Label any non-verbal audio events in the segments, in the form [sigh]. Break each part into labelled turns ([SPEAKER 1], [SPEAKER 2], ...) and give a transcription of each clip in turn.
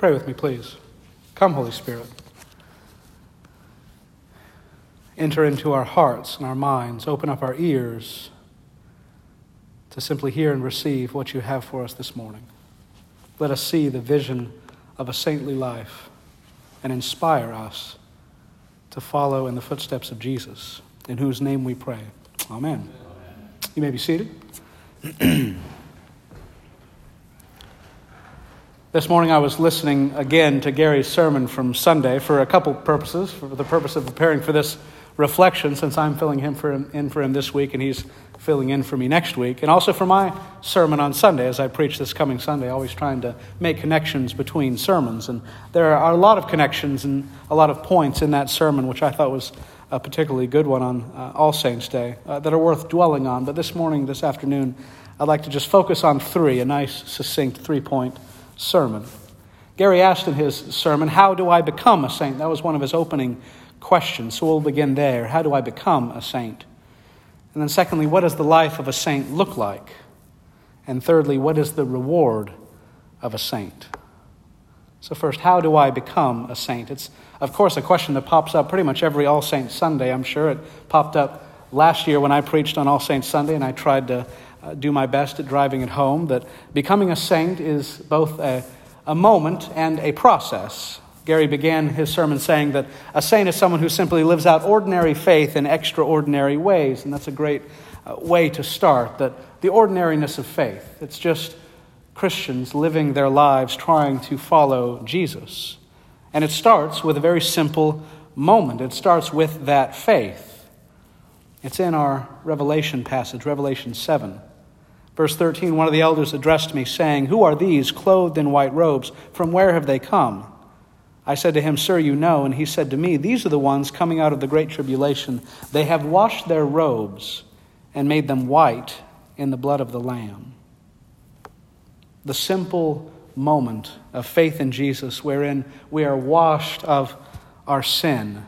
[SPEAKER 1] Pray with me, please. Come, Holy Spirit. Enter into our hearts and our minds. Open up our ears to simply hear and receive what you have for us this morning. Let us see the vision of a saintly life and inspire us to follow in the footsteps of Jesus, in whose name we pray. Amen. Amen. You may be seated. [clears throat] This morning I was listening again to Gary's sermon from Sunday for a couple purposes. For the purpose of preparing for this reflection, since I'm filling him for him, in for him this week and he's filling in for me next week, and also for my sermon on Sunday as I preach this coming Sunday, always trying to make connections between sermons. And there are a lot of connections and a lot of points in that sermon, which I thought was a particularly good one on uh, All Saints' Day, uh, that are worth dwelling on. But this morning, this afternoon, I'd like to just focus on three, a nice, succinct three point sermon. Gary asked in his sermon, How do I become a saint? That was one of his opening questions. So we'll begin there. How do I become a saint? And then, secondly, what does the life of a saint look like? And thirdly, what is the reward of a saint? So, first, how do I become a saint? It's, of course, a question that pops up pretty much every All Saints Sunday. I'm sure it popped up last year when I preached on All Saints Sunday, and I tried to uh, do my best at driving it home that becoming a saint is both a, a moment and a process. Gary began his sermon saying that a saint is someone who simply lives out ordinary faith in extraordinary ways, and that's a great uh, way to start. That the ordinariness of faith, it's just Christians living their lives trying to follow Jesus. And it starts with a very simple moment. It starts with that faith. It's in our Revelation passage, Revelation 7. Verse 13 One of the elders addressed me, saying, Who are these clothed in white robes? From where have they come? I said to him, Sir, you know. And he said to me, These are the ones coming out of the great tribulation. They have washed their robes and made them white in the blood of the Lamb. The simple moment of faith in Jesus, wherein we are washed of our sin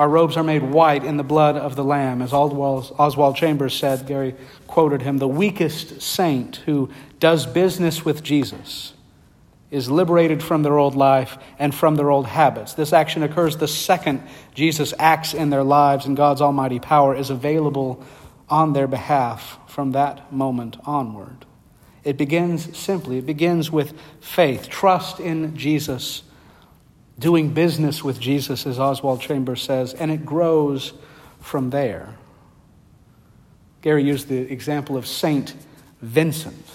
[SPEAKER 1] our robes are made white in the blood of the Lamb. As Oswald Chambers said, Gary quoted him the weakest saint who does business with Jesus is liberated from their old life and from their old habits. This action occurs the second Jesus acts in their lives, and God's almighty power is available on their behalf from that moment onward. It begins simply, it begins with faith, trust in Jesus doing business with Jesus, as Oswald Chambers says, and it grows from there. Gary used the example of Saint Vincent,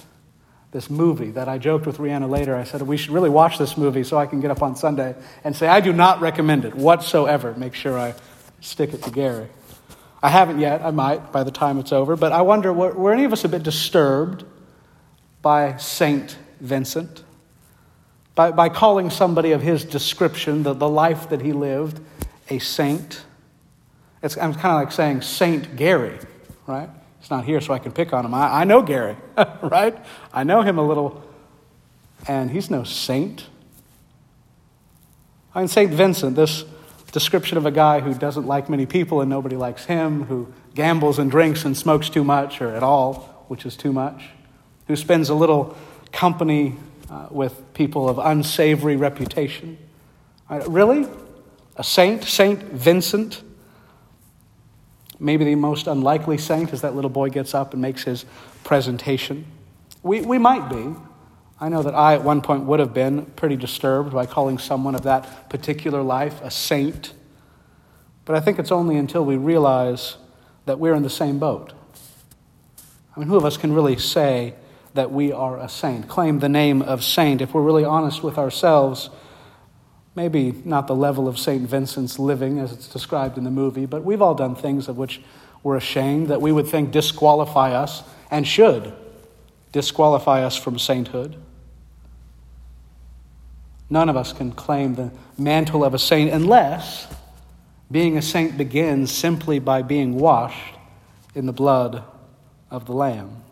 [SPEAKER 1] this movie that I joked with Rihanna later. I said, We should really watch this movie so I can get up on Sunday and say, I do not recommend it whatsoever. Make sure I stick it to Gary. I haven't yet. I might by the time it's over. But I wonder, were, any of us a bit disturbed by Saint Vincent? By, by calling somebody of his description, the, the life that he lived, a saint. It's, I'm kind of like saying Saint Gary, right? He's not here so I can pick on him. I, I know Gary, [laughs] right? I know him a little, and he's no saint. I mean, St. Vincent, this description of a guy who doesn't like many people and nobody likes him, who gambles and drinks and smokes too much or at all, which is too much, who spends a little company uh, with people of unsavory reputation. Uh, really? A saint, Saint Vincent? Maybe the most unlikely saint as that little boy gets up and makes his presentation. We, we might be. I know that I, at one point, would have been pretty disturbed by calling someone of that particular life a saint. But I think it's only until we realize that we're in the same boat. I mean, who of us can really say that we are a saint, claim the name of saint. If we're really honest with ourselves, maybe not the level of St. Vincent's living as it's described in the movie, but we've all done things of which we're ashamed, that we would think disqualify us and should disqualify us from sainthood. None of us can claim the mantle of a saint unless being a saint begins simply by being washed in the blood of the Lamb.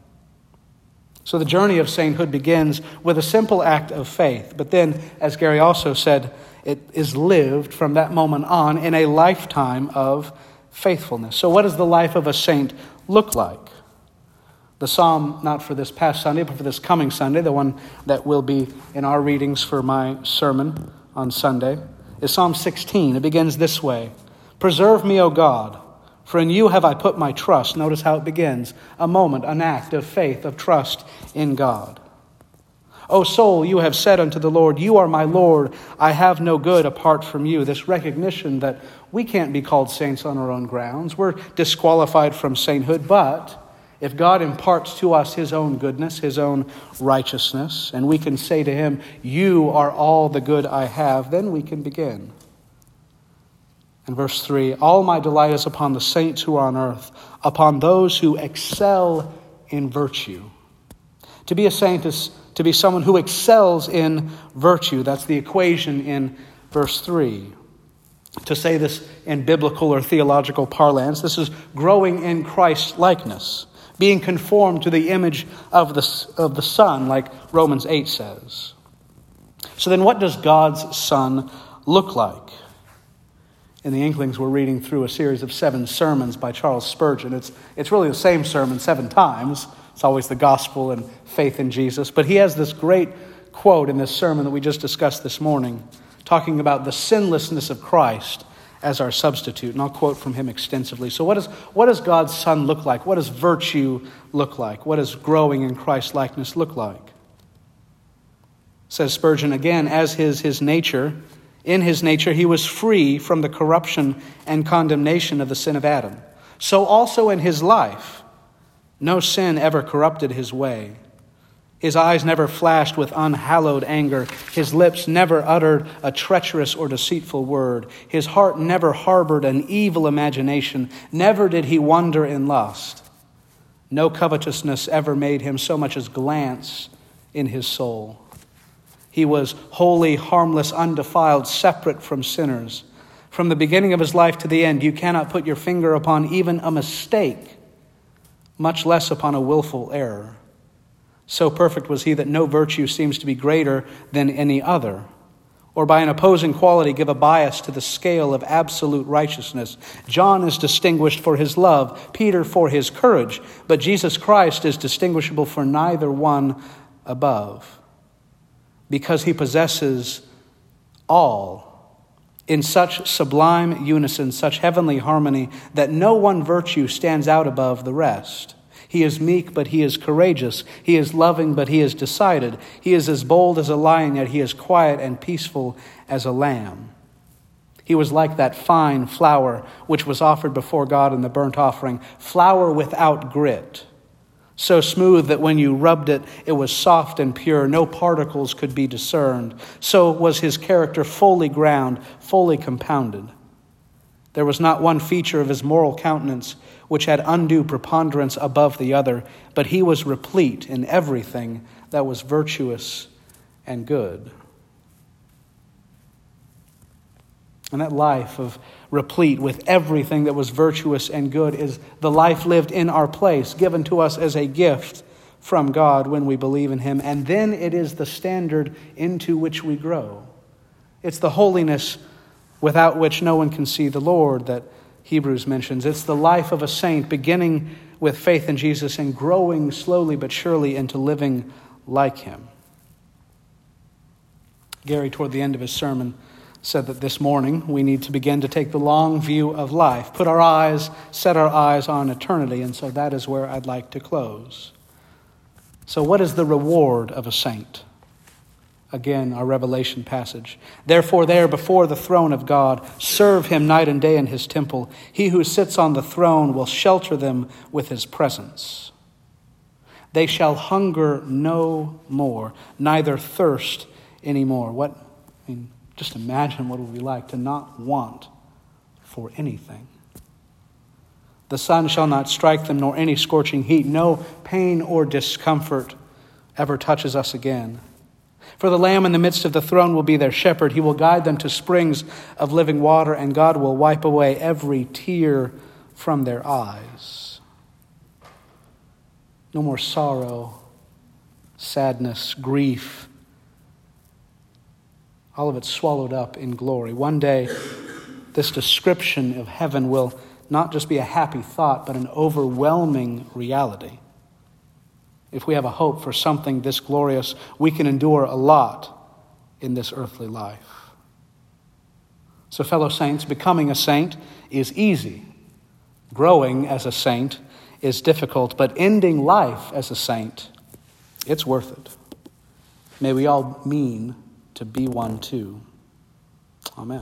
[SPEAKER 1] So the journey of sainthood begins with a simple act of faith. But then, as Gary also said, it is lived from that moment on in a lifetime of faithfulness. So, what does the life of a saint look like? The psalm, not for this past Sunday, but for this coming Sunday, the one that will be in our readings for my sermon on Sunday, is Psalm 16. It begins this way Preserve me, O God, for in you have I put my trust. Notice how it begins a moment, an act of faith, of trust in God. O soul, you have said unto the Lord, You are my Lord. I have no good apart from you. This recognition that we can't be called saints on our own grounds. We're disqualified from sainthood, but if God imparts to us His own goodness, His own righteousness, and we can say to Him, You are all the good I have, then we can begin. And verse 3 All my delight is upon the saints who are on earth, upon those who excel in virtue. To be a saint is to be someone who excels in virtue. That's the equation in verse 3. To say this in biblical or theological parlance, this is growing in Christ's likeness, being conformed to the image of the, of the Son, like Romans 8 says. So then, what does God's Son look like? In the Inklings, we're reading through a series of seven sermons by Charles Spurgeon. It's, it's really the same sermon seven times. It's always the gospel and faith in Jesus. But he has this great quote in this sermon that we just discussed this morning, talking about the sinlessness of Christ as our substitute. And I'll quote from him extensively. So, what, is, what does God's Son look like? What does virtue look like? What does growing in Christ likeness look like? Says Spurgeon again, as his, his nature, in his nature, he was free from the corruption and condemnation of the sin of Adam. So also in his life, no sin ever corrupted his way. His eyes never flashed with unhallowed anger. His lips never uttered a treacherous or deceitful word. His heart never harbored an evil imagination. Never did he wander in lust. No covetousness ever made him so much as glance in his soul. He was holy, harmless, undefiled, separate from sinners. From the beginning of his life to the end, you cannot put your finger upon even a mistake much less upon a willful error. So perfect was he that no virtue seems to be greater than any other, or by an opposing quality give a bias to the scale of absolute righteousness. John is distinguished for his love, Peter for his courage, but Jesus Christ is distinguishable for neither one above, because he possesses all in such sublime unison, such heavenly harmony, that no one virtue stands out above the rest. He is meek, but he is courageous. He is loving, but he is decided. He is as bold as a lion, yet he is quiet and peaceful as a lamb. He was like that fine flour which was offered before God in the burnt offering, flour without grit so smooth that when you rubbed it, it was soft and pure. No particles could be discerned. So was his character fully ground, fully compounded. There was not one feature of his moral countenance which had undue preponderance above the other, but he was replete in everything that was virtuous and good. And that life of replete with everything that was virtuous and good is the life lived in our place, given to us as a gift from God when we believe in Him. And then it is the standard into which we grow. It's the holiness without which no one can see the Lord that Hebrews mentions. It's the life of a saint beginning with faith in Jesus and growing slowly but surely into living like Him. Gary, toward the end of his sermon, said that this morning we need to begin to take the long view of life, put our eyes, set our eyes on eternity, and so that is where I'd like to close. So, what is the reward of a saint? Again, our Revelation passage. Therefore, there before the throne of God, serve him night and day in his temple. He who sits on the throne will shelter them with his presence. They shall hunger no more, neither thirst any more. What, I mean, just imagine what it would be like to not want for anything. The sun shall not strike them, nor any scorching heat. No pain or discomfort ever touches us again. For the Lamb in the midst of the throne will be their shepherd. He will guide them to springs of living water, and God will wipe away every tear from their eyes. No more sorrow, sadness, grief all of it swallowed up in glory. One day, this description of heaven will not just be a happy thought, but an overwhelming reality. if we have a hope for something this glorious, we can endure a lot in this earthly life. So, fellow saints, becoming a saint is easy. Growing as a saint is difficult, but ending life as a saint, it's worth it. May we all mean to be one too. Amen.